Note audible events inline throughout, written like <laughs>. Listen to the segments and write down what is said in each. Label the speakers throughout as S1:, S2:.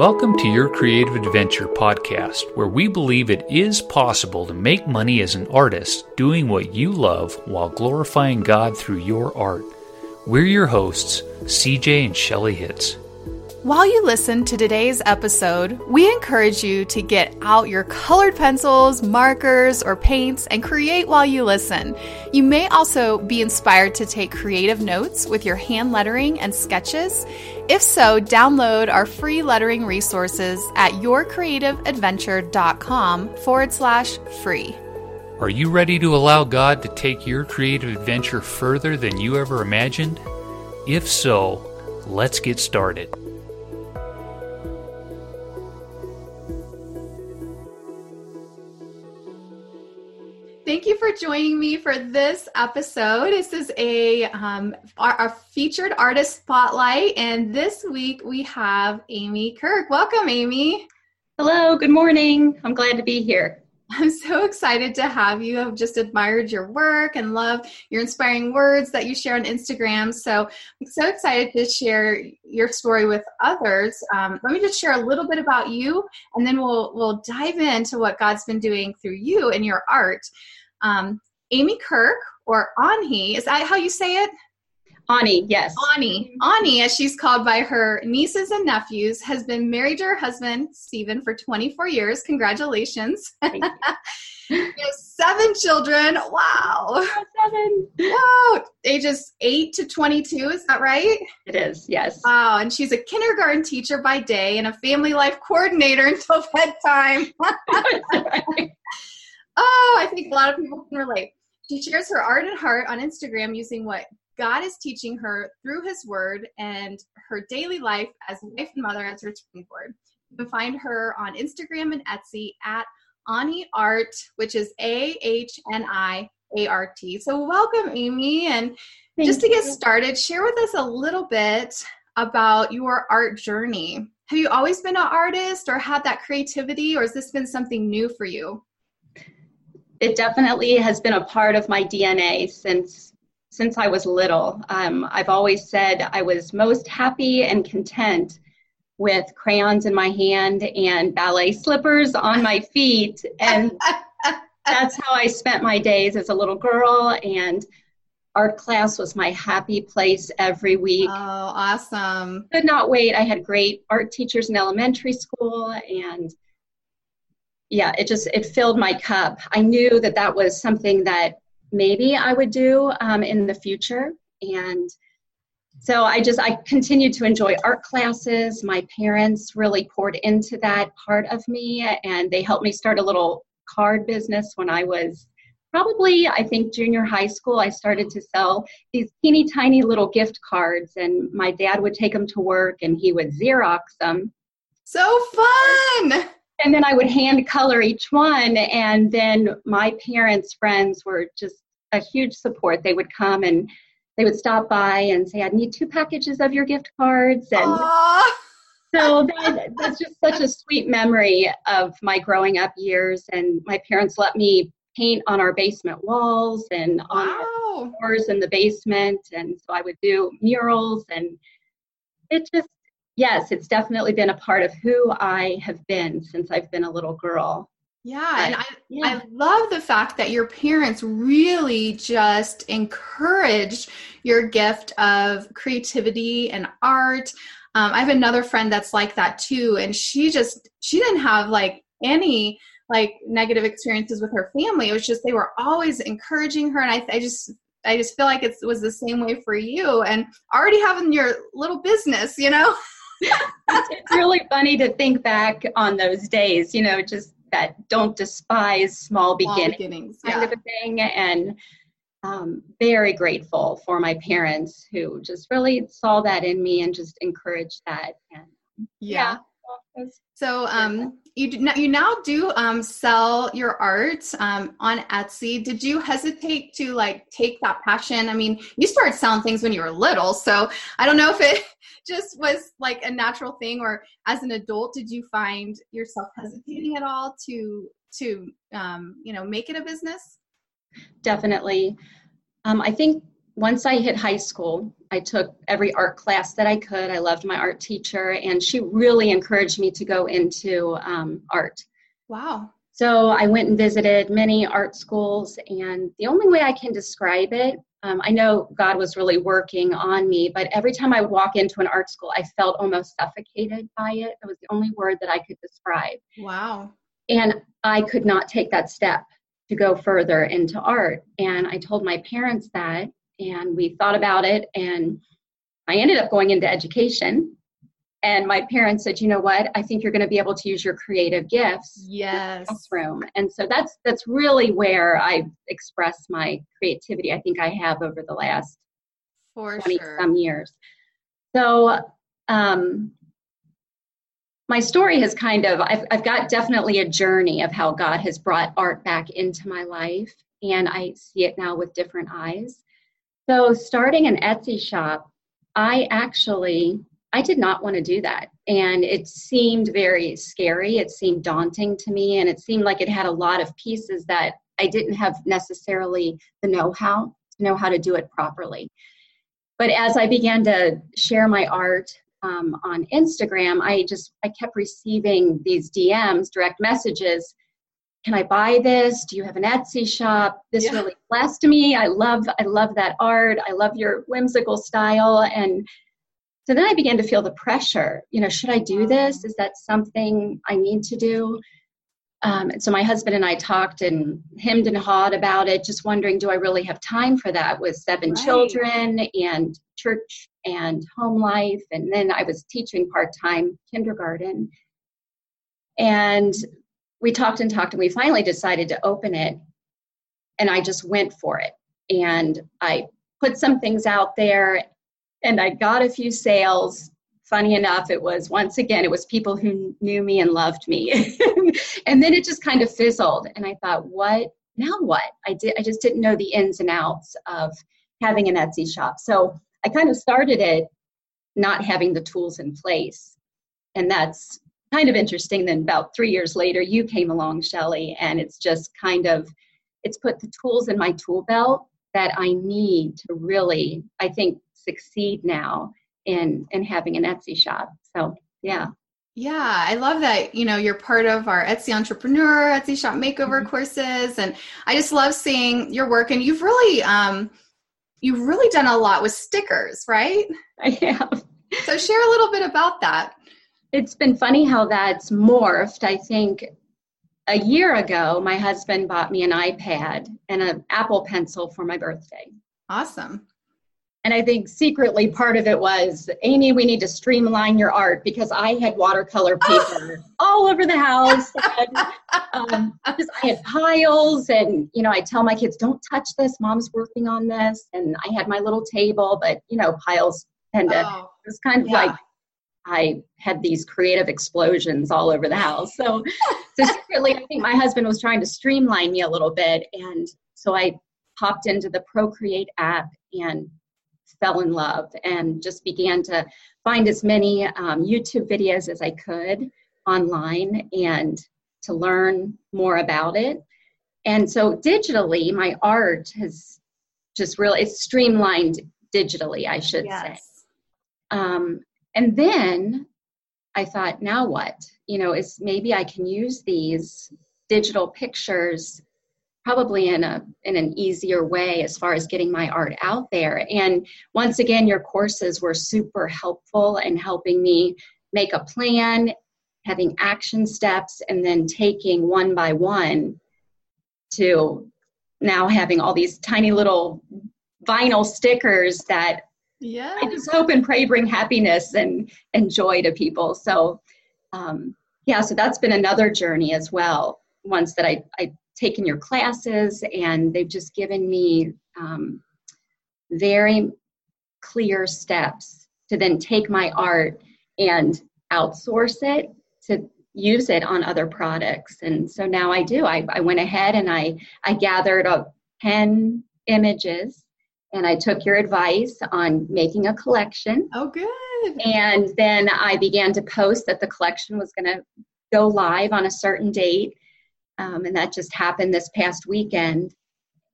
S1: Welcome to Your Creative Adventure podcast, where we believe it is possible to make money as an artist doing what you love while glorifying God through your art. We're your hosts, CJ and Shelly Hitz.
S2: While you listen to today's episode, we encourage you to get out your colored pencils, markers, or paints and create while you listen. You may also be inspired to take creative notes with your hand lettering and sketches. If so, download our free lettering resources at yourcreativeadventure.com forward slash free.
S1: Are you ready to allow God to take your creative adventure further than you ever imagined? If so, let's get started.
S2: Thank you for joining me for this episode. This is a um, our, our, featured artist spotlight, and this week we have Amy Kirk. Welcome, Amy.
S3: Hello. Good morning. I'm glad to be here.
S2: I'm so excited to have you. I've just admired your work and love your inspiring words that you share on Instagram. So I'm so excited to share your story with others. Um, let me just share a little bit about you, and then we'll we'll dive into what God's been doing through you and your art. Um, Amy Kirk, or Ahni, is that how you say it?
S3: Ahni, yes.
S2: Ahni. Ahni, as she's called by her nieces and nephews, has been married to her husband, Stephen, for 24 years. Congratulations. <laughs> seven children. Wow.
S3: Seven.
S2: Wow. Ages 8 to 22, is that right?
S3: It is, yes.
S2: Wow. And she's a kindergarten teacher by day and a family life coordinator <laughs> until bedtime. <laughs> Oh, I think a lot of people can relate. She shares her art and heart on Instagram using what God is teaching her through His Word and her daily life as wife and mother as her springboard. You can find her on Instagram and Etsy at Ahni Art, which is A H N I A R T. So, welcome, Amy. And Thank just to get started, share with us a little bit about your art journey. Have you always been an artist or had that creativity, or has this been something new for you?
S3: It definitely has been a part of my DNA since since I was little. Um, I've always said I was most happy and content with crayons in my hand and ballet slippers on my feet, and <laughs> that's how I spent my days as a little girl. And art class was my happy place every week.
S2: Oh, awesome!
S3: Could not wait. I had great art teachers in elementary school and yeah, it just it filled my cup. I knew that that was something that maybe I would do um, in the future, and so I just I continued to enjoy art classes. My parents really poured into that part of me, and they helped me start a little card business when I was probably I think junior high school. I started to sell these teeny tiny little gift cards, and my dad would take them to work, and he would Xerox them.
S2: So fun!
S3: And then I would hand color each one. And then my parents' friends were just a huge support. They would come and they would stop by and say, I need two packages of your gift cards. And Aww. <laughs> so that, that's just such a sweet memory of my growing up years. And my parents let me paint on our basement walls and wow. on our floors in the basement. And so I would do murals and it just yes, it's definitely been a part of who I have been since I've been a little girl.
S2: Yeah, and I, yeah. I love the fact that your parents really just encouraged your gift of creativity and art. Um, I have another friend that's like that too, and she just she didn't have like any like negative experiences with her family. It was just they were always encouraging her, and I, I just I just feel like it was the same way for you, and already having your little business, you know. <laughs>
S3: it's really funny to think back on those days, you know, just that don't despise small, small beginnings, beginnings yeah. kind of a thing. And um, very grateful for my parents who just really saw that in me and just encouraged that. And
S2: yeah. yeah so um, you you now do um, sell your art um, on Etsy. Did you hesitate to like take that passion? I mean, you started selling things when you were little, so I don't know if it <laughs> just was like a natural thing, or as an adult, did you find yourself hesitating at all to to um, you know make it a business?
S3: Definitely. Um, I think once I hit high school, I took every art class that I could. I loved my art teacher, and she really encouraged me to go into um, art.
S2: Wow.
S3: So I went and visited many art schools, and the only way I can describe it, um, I know God was really working on me, but every time I would walk into an art school, I felt almost suffocated by it. It was the only word that I could describe.
S2: Wow.
S3: And I could not take that step to go further into art. And I told my parents that, and we thought about it, and I ended up going into education. And my parents said you know what? I think you're going to be able to use your creative gifts
S2: yes.
S3: classroom. And so that's that's really where i express my creativity i think i have over the last
S2: for
S3: 20
S2: sure.
S3: some years. So um my story has kind of I've, I've got definitely a journey of how god has brought art back into my life and i see it now with different eyes so starting an etsy shop i actually I did not want to do that. And it seemed very scary. It seemed daunting to me. And it seemed like it had a lot of pieces that I didn't have necessarily the know how to know how to do it properly. But as I began to share my art um, on Instagram, I just I kept receiving these DMs, direct messages. Can I buy this? Do you have an Etsy shop? This yeah. really blessed me. I love I love that art. I love your whimsical style and so then I began to feel the pressure. You know, should I do this? Is that something I need to do? Um, and so my husband and I talked and hemmed and hawed about it, just wondering, do I really have time for that with seven right. children and church and home life? And then I was teaching part time kindergarten. And we talked and talked, and we finally decided to open it. And I just went for it. And I put some things out there and I got a few sales. Funny enough, it was once again, it was people who knew me and loved me. <laughs> and then it just kind of fizzled. And I thought, what? Now what? I did I just didn't know the ins and outs of having an Etsy shop. So I kind of started it not having the tools in place. And that's kind of interesting. Then about three years later, you came along, Shelly, and it's just kind of it's put the tools in my tool belt that I need to really, I think, succeed now in in having an Etsy shop. So yeah.
S2: Yeah, I love that. You know, you're part of our Etsy Entrepreneur, Etsy Shop Makeover mm-hmm. courses, and I just love seeing your work. And you've really, um, you've really done a lot with stickers, right? <laughs>
S3: I have.
S2: So share a little bit about that.
S3: It's been funny how that's morphed. I think a year ago, my husband bought me an iPad and an Apple Pencil for my birthday.
S2: Awesome.
S3: And I think secretly part of it was, Amy, we need to streamline your art because I had watercolor <laughs> paper all over the house. And, um, I had piles, and you know, I tell my kids, "Don't touch this. Mom's working on this." And I had my little table, but you know, piles tend to. Oh, it was kind of yeah. like I had these creative explosions all over the house. So, so secretly, I think my husband was trying to streamline me a little bit, and so I popped into the Procreate app and fell in love and just began to find as many um, YouTube videos as I could online and to learn more about it. And so digitally, my art has just really it's streamlined digitally, I should yes. say. Um, and then I thought, now what? You know, is maybe I can use these digital pictures probably in a in an easier way as far as getting my art out there and once again your courses were super helpful in helping me make a plan having action steps and then taking one by one to now having all these tiny little vinyl stickers that
S2: yeah.
S3: I just hope and pray bring happiness and and joy to people. So um, yeah so that's been another journey as well once that i i taken your classes and they've just given me um, very clear steps to then take my art and outsource it to use it on other products. And so now i do. I, I went ahead and i i gathered up 10 images and i took your advice on making a collection
S2: oh good
S3: and then i began to post that the collection was going to go live on a certain date um, and that just happened this past weekend.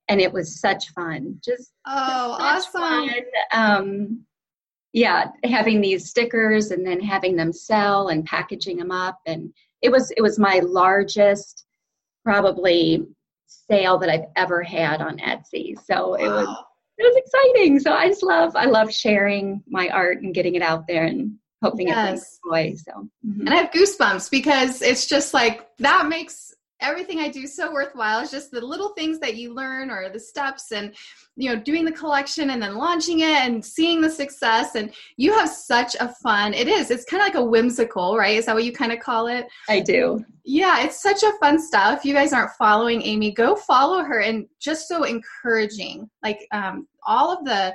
S3: and it was such fun. Just
S2: oh, awesome! Fun.
S3: Um, yeah, having these stickers and then having them sell and packaging them up, and it was it was my largest probably sale that I've ever had on Etsy. So it was it was exciting. So I just love I love sharing my art and getting it out there and hoping yes. it brings joy. So
S2: mm-hmm. and I have goosebumps because it's just like that makes everything I do so worthwhile. It's just the little things that you learn or the steps and you know doing the collection and then launching it and seeing the success. And you have such a fun it is it's kind of like a whimsical right? Is that what you kind of call it?
S3: I do.
S2: Yeah it's such a fun stuff if you guys aren't following amy go follow her and just so encouraging. Like um, all of the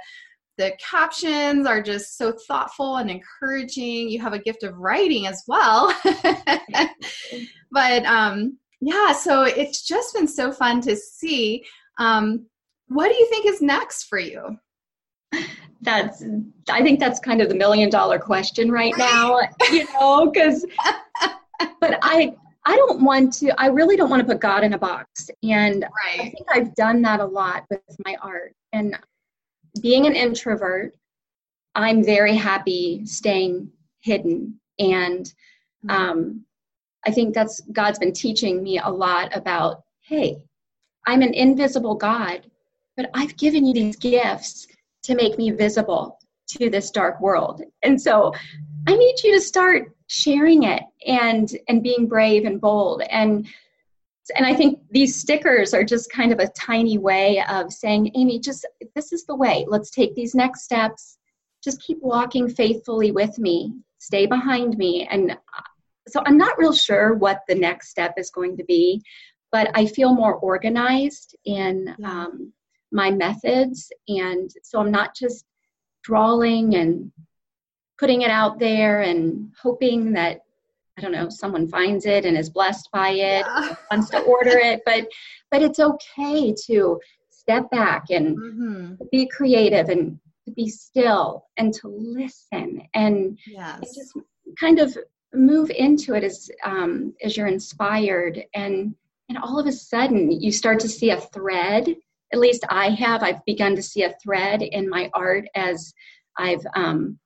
S2: the captions are just so thoughtful and encouraging. You have a gift of writing as well. <laughs> But um yeah so it's just been so fun to see um what do you think is next for you?
S3: That's I think that's kind of the million dollar question right now, you know, because <laughs> but I I don't want to I really don't want to put God in a box. And right. I think I've done that a lot with my art. And being an introvert, I'm very happy staying hidden. And mm-hmm. um, I think that's God's been teaching me a lot about, hey, I'm an invisible God, but I've given you these gifts to make me visible to this dark world. And so I need you to start sharing it and and being brave and bold and and I think these stickers are just kind of a tiny way of saying, Amy, just this is the way. Let's take these next steps. Just keep walking faithfully with me. Stay behind me. And so I'm not real sure what the next step is going to be, but I feel more organized in um, my methods. And so I'm not just drawing and putting it out there and hoping that I don't know someone finds it and is blessed by it, yeah. wants to order it, <laughs> but but it's okay to step back and mm-hmm. be creative and to be still and to listen and, yes. and just kind of move into it as um, as you're inspired and and all of a sudden you start to see a thread at least I have, I've begun to see a thread in my art as I've um,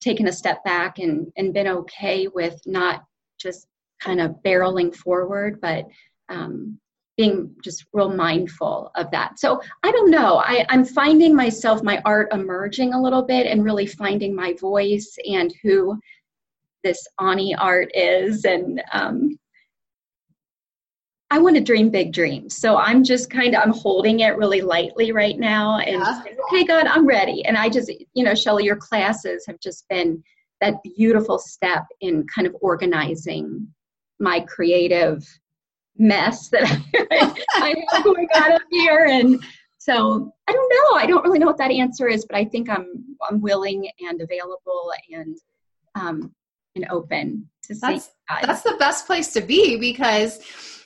S3: taken a step back and, and been okay with not just kind of barreling forward, but um, being just real mindful of that. So I don't know. I, I'm finding myself, my art emerging a little bit and really finding my voice and who this Ahni art is. And um, I want to dream big dreams. So I'm just kind of I'm holding it really lightly right now and yeah. saying, okay, God, I'm ready. And I just, you know, Shelly, your classes have just been that beautiful step in kind of organizing my creative mess that <laughs> I have going on up here. And so I don't know. I don't really know what that answer is, but I think I'm I'm willing and available and um, and open to
S2: that's, That's the best place to be because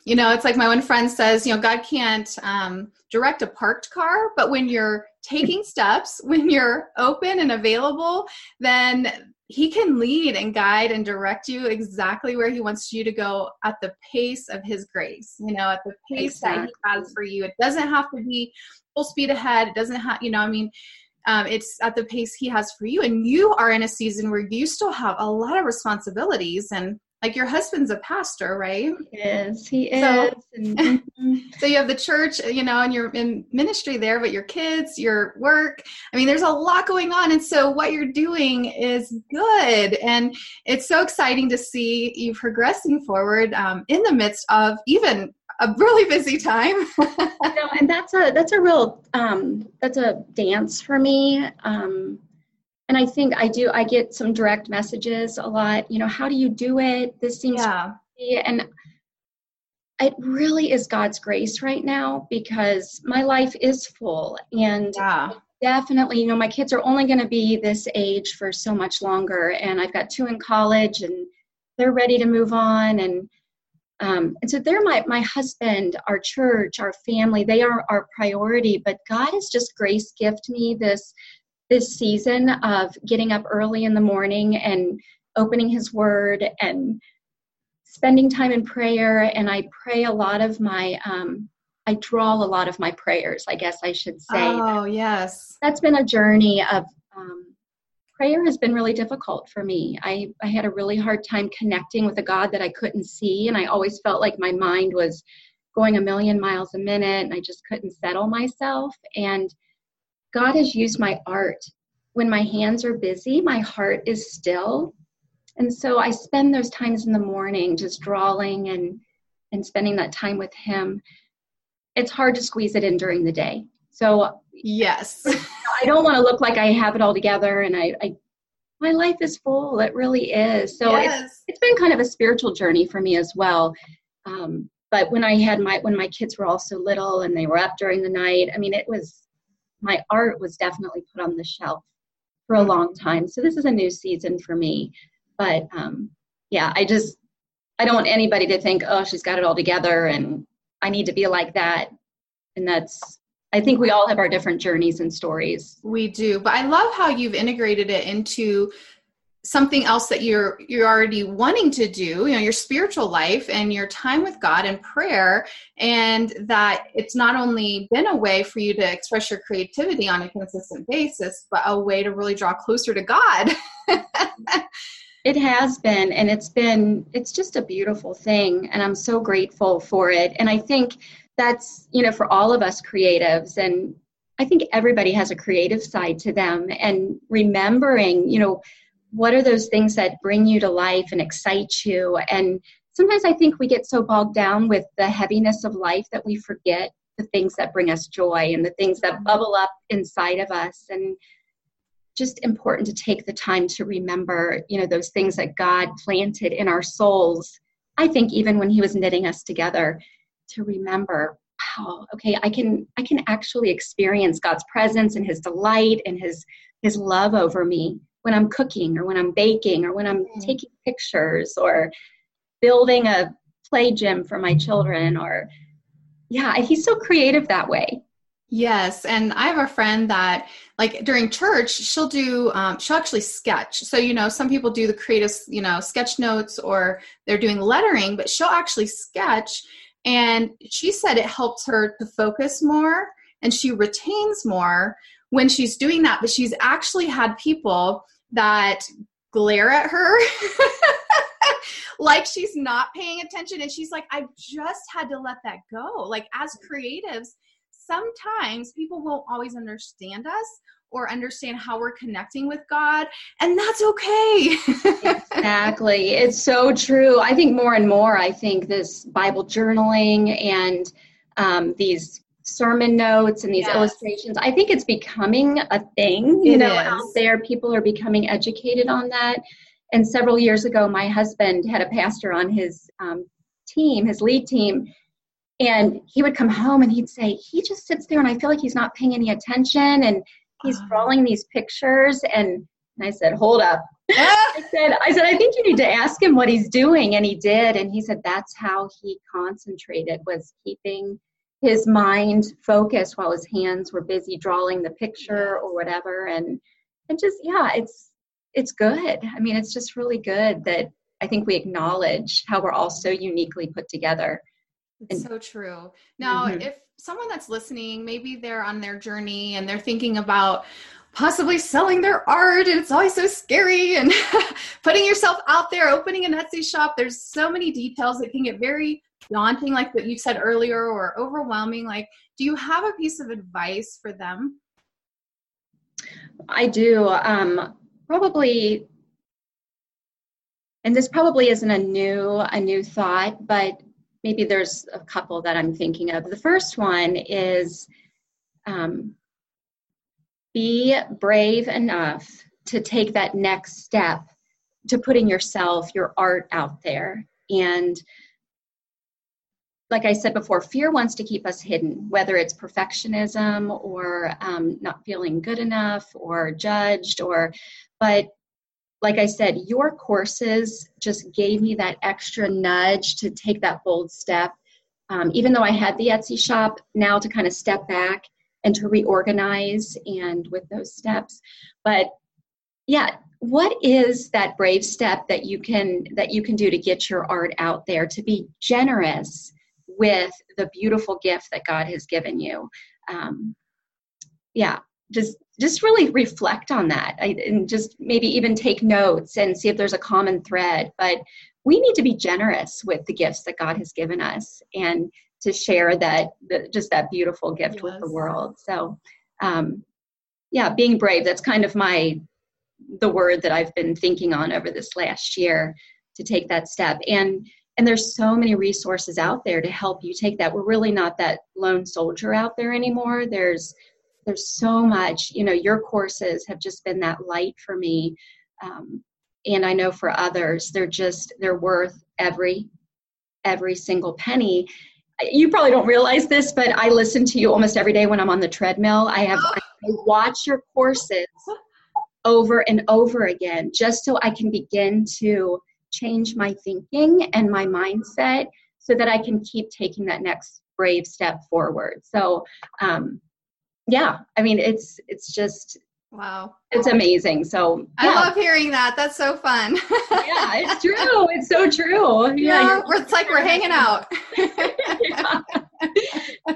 S2: you know it's like my one friend says you know god can't um, direct a parked car but when you're taking <laughs> steps when you're open and available then he can lead and guide and direct you exactly where he wants you to go at the pace of his grace you know at the pace exactly. that he has for you. It doesn't have to be full speed ahead. It doesn't have you know i mean um, it's at the pace he has for you and you are in a season where you still have a lot of responsibilities and like your husband's a pastor, right?
S3: He is. He is. So, <laughs>
S2: mm-hmm. so you have the church, you know, and you're in ministry there, but your kids, your work. I mean, there's a lot going on. And so what you're doing is good. And it's so exciting to see you progressing forward um, in the midst of even a really busy time. <laughs>
S3: you know, and that's a that's a real um, that's a dance for me. Um, and I think I do. I get some direct messages a lot. You know, how do you do it? This seems yeah. and it really is God's grace right now because my life is full and yeah. definitely, you know, my kids are only going to be this age for so much longer, and I've got two in college and they're ready to move on and um, and so they're my my husband our church our family they are our priority but god has just grace gift me this this season of getting up early in the morning and opening his word and spending time in prayer and i pray a lot of my um, I draw a lot of my prayers, I guess I should say.
S2: Oh, yes.
S3: That's been a journey of um, prayer has been really difficult for me. I, I had a really hard time connecting with a God that I couldn't see, and I always felt like my mind was going a million miles a minute, and I just couldn't settle myself. And God has used my art. When my hands are busy, my heart is still. And so I spend those times in the morning just drawing and, and spending that time with Him. It's hard to squeeze it in during the day. So
S2: yes, <laughs>
S3: I don't want to look like I have it all together, and I, I my life is full. It really is. So yes. it's, it's been kind of a spiritual journey for me as well. Um, but when I had my when my kids were all so little and they were up during the night, I mean, it was my art was definitely put on the shelf for a long time. So this is a new season for me. But um, yeah, I just I don't want anybody to think, oh, she's got it all together and I need to be like that. And that's I think we all have our different journeys and stories.
S2: We do, but I love how you've integrated it into something else that you're you're already wanting to do you know your spiritual life and your time with god and prayer and that it's not only been a way for you to express your creativity on a consistent basis but a way to really draw closer to god <laughs>
S3: it has been and it's been it's just a beautiful thing and i'm so grateful for it and i think that's you know for all of us creatives and i think everybody has a creative side to them and remembering you know what are those things that bring you to life and excite you and sometimes i think we get so bogged down with the heaviness of life that we forget the things that bring us joy and the things that mm-hmm. bubble up inside of us and just important to take the time to remember you know those things that god planted in our souls. I think even when he was knitting us together to remember wow okay i can i can actually experience god's presence and his delight and his his love over me when i'm cooking or when i'm baking or when i'm mm-hmm. taking pictures or building a play gym for my children or yeah he's so creative that way
S2: Yes, and I have a friend that, like during church, she'll do. Um, she'll actually sketch. So you know, some people do the creative, you know, sketch notes or they're doing lettering, but she'll actually sketch and she said it helps her to focus more and she retains more when she's doing that. But she's actually had people that glare at her <laughs> like she's not paying attention. And she's like, I just had to let that go. Like, as creatives, sometimes people won't always understand us or understand how we're connecting with God, and that's okay. <laughs>
S3: exactly. It's so true. I think more and more, I think this Bible journaling and um, these sermon notes and these yes. illustrations, I think it's becoming a thing, you it know, is. out there. People are becoming educated on that. And several years ago, my husband had a pastor on his um, team, his lead team, and he would come home and he'd say, He just sits there and I feel like he's not paying any attention. And he's ah. drawing these pictures and, and I said, hold up. <laughs> Ah. I said, I said, I think you need to ask him what he's doing. And he did. And he said that's how he concentrated was keeping his mind focused while his hands were busy drawing the picture or whatever. And and just yeah, it's it's good. I mean, it's just really good that I think we acknowledge how we're all so uniquely put together.
S2: It's so true. Now, mm-hmm. if someone that's listening, maybe they're on their journey and they're thinking about possibly selling their art and it's always so scary and <laughs> putting yourself out there, opening an Etsy shop. There's so many details that can get very daunting, like what you said earlier, or overwhelming. Like, do you have a piece of advice for them?
S3: I do. Um, probably and this probably isn't a new a new thought but maybe there's a couple that I'm thinking of. The first one is um, be brave enough to take that next step to putting yourself, your art out there. And like I said before, fear wants to keep us hidden, whether it's perfectionism or um, not feeling good enough or judged or, but like I said, your courses just gave me that extra nudge to take that bold step. Um, even though I had the Etsy shop, now to kind of step back and to reorganize and with those steps. But yeah, what is that brave step that you can that you can do to get your art out there? To be generous with the beautiful gift that God has given you. Um, yeah, just just really reflect on that and just maybe even take notes and see if there's a common thread. But we need to be generous with the gifts that God has given us and to share that the, just that beautiful gift yes. with the world. So, um, yeah, being brave. That's kind of my the word that I've been thinking on over this last year to take that step. And and there's so many resources out there to help you take that. We're really not that lone soldier out there anymore. There's there's so much. You know, your courses have just been that light for me. Um, and I know for others, they're just they're worth every every single penny. You probably don't realize this, but I listen to you almost every day when I'm on the treadmill. I have I watch your courses over and over again just so I can begin to change my thinking and my mindset so that I can keep taking that next brave step forward. So, um, yeah, I mean, it's it's just
S2: wow,
S3: it's amazing. So
S2: yeah. I love hearing that. That's so fun.
S3: yeah, it's <laughs> true. It's so true.
S2: Yeah, yeah it's like we're hanging out. <laughs>
S3: yeah.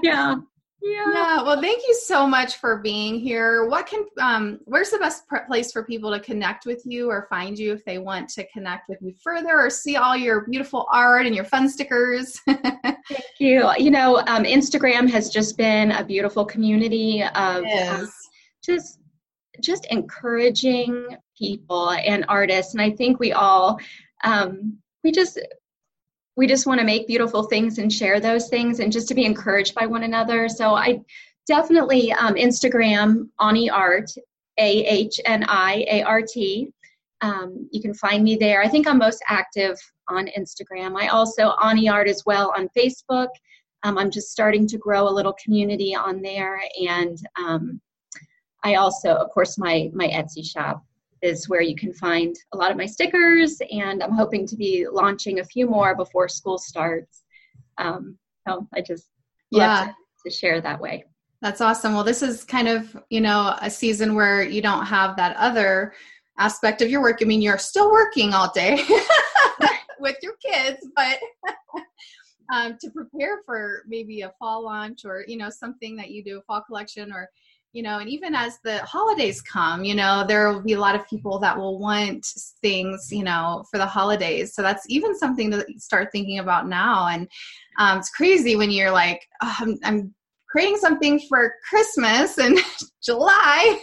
S3: yeah.
S2: Yeah. yeah. Well, thank you so much for being here. What can, um, where's the best place for people to connect with you or find you if they want to connect with you further or see all your beautiful art and your fun stickers? <laughs>
S3: thank you. You know, um, Instagram has just been a beautiful community of um, just, just encouraging people and artists. And I think we all, um, we just we just want to make beautiful things and share those things and just to be encouraged by one another. So I definitely um, Instagram Ahni Art, A H N I A R T. Um, you can find me there. I think I'm most active on Instagram. I also Ahni Art as well on Facebook. Um, I'm just starting to grow a little community on there, and um, I also, of course, my my Etsy shop is where you can find a lot of my stickers, and I'm hoping to be launching a few more before school starts. Um, so I just yeah to, to share that way.
S2: That's awesome. Well, this is kind of you know a season where you don't have that other aspect of your work. I mean, you're still working all day <laughs> with your kids, but <laughs> um, to prepare for maybe a fall launch or you know something that you do, a fall collection or you know and even as the holidays come you know there will be a lot of people that will want things you know for the holidays. So that's even something to start thinking about now. And um, it's crazy when you're like oh, I'm, I'm creating something for christmas and <laughs> july.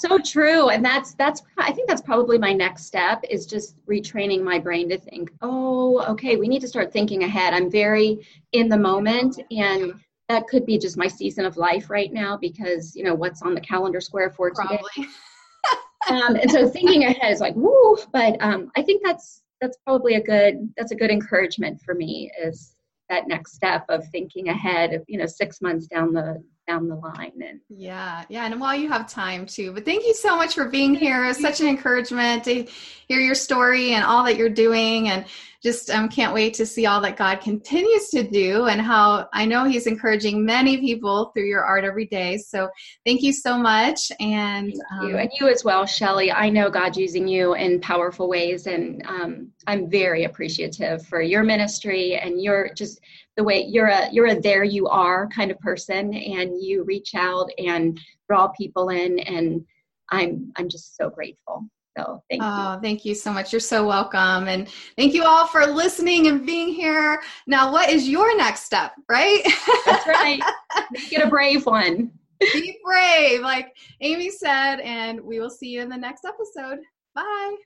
S3: So true. And that's that's i think that's probably my next step is just retraining my brain to think oh okay we need to start thinking ahead. I'm very in the moment. And that could be just my season of life right now because you know what's on the calendar square for today. <laughs> um, and so thinking ahead is like woo, but um, I think that's that's probably a good that's a good encouragement for me is that next step of thinking ahead of you know six months down the down the line and
S2: yeah yeah and while you have time too but thank you so much for being here it's such an encouragement to hear your story and all that you're doing and just um, can't wait to see all that God continues to do and how I know He's encouraging many people through your art every day. So thank you so much. And
S3: um, you. and you as well, Shelly. I know God's using you in powerful ways, and um, I'm very appreciative for your ministry and your just the way you're a you're a there you are kind of person, and you reach out and draw people in, and I'm I'm just so grateful. So thank you.
S2: Oh, thank you so much. You're so welcome. And thank you all for listening and being here. Now, what is your next step, right?
S3: That's right. <laughs> Make it a brave one.
S2: Be brave, like Amy said, and we will see you in the next episode. Bye.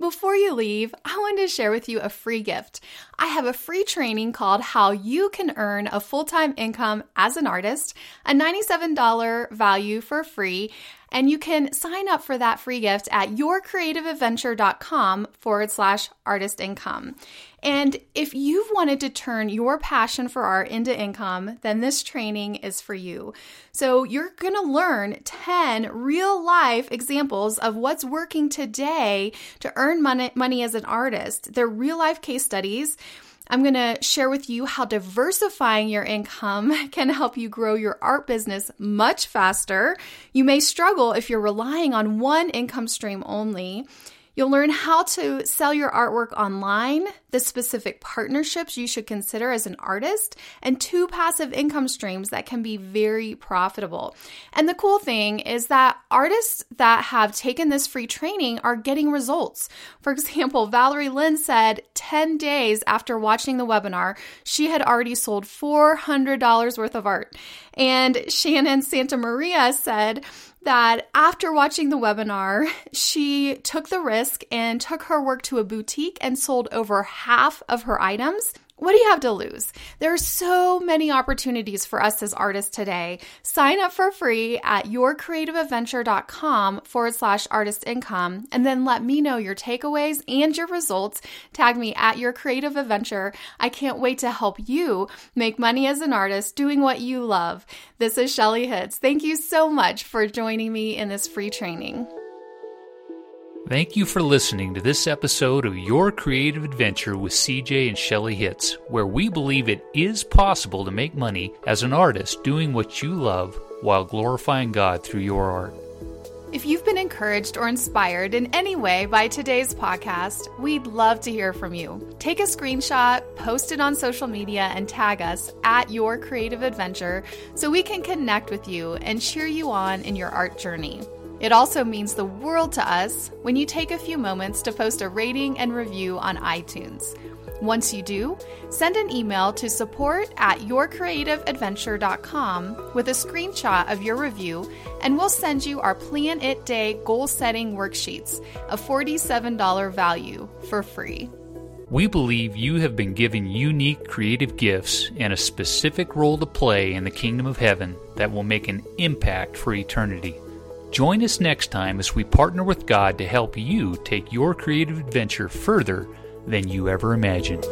S2: Before you leave, I wanted to share with you a free gift. I have a free training called How You Can Earn a Full Time Income as an Artist, a $97 value for free. And you can sign up for that free gift at yourcreativeadventure.com forward slash artist income. And if you've wanted to turn your passion for art into income, then this training is for you. So you're going to learn 10 real life examples of what's working today to earn money, money as an artist. They're real life case studies. I'm going to share with you how diversifying your income <laughs> can help you grow your art business much faster. You may struggle if you're relying on one income stream only. You'll learn how to sell your artwork online, the specific partnerships you should consider as an artist, and two passive income streams that can be very profitable. And the cool thing is that artists that have taken this free training are getting results. For example, Valerie Lynn said 10 days after watching the webinar, she had already sold $400 worth of art. And Shannon Santa Maria said, that after watching the webinar, she took the risk and took her work to a boutique and sold over half of her items. What do you have to lose? There are so many opportunities for us as artists today. Sign up for free at yourcreativeadventure.com forward slash artist income and then let me know your takeaways and your results. Tag me at your creative adventure. I can't wait to help you make money as an artist doing what you love. This is Shelly Hitz. Thank you so much for joining me in this free training.
S1: Thank you for listening to this episode of Your Creative Adventure with CJ and Shelly Hitz, where we believe it is possible to make money as an artist doing what you love while glorifying God through your art.
S2: If you've been encouraged or inspired in any way by today's podcast, we'd love to hear from you. Take a screenshot, post it on social media, and tag us at Your Creative Adventure so we can connect with you and cheer you on in your art journey. It also means the world to us when you take a few moments to post a rating and review on iTunes. Once you do, send an email to support at yourcreativeadventure.com with a screenshot of your review, and we'll send you our Plan It Day goal setting worksheets, a $47 value, for free.
S1: We believe you have been given unique creative gifts and a specific role to play in the kingdom of heaven that will make an impact for eternity. Join us next time as we partner with God to help you take your creative adventure further than you ever imagined.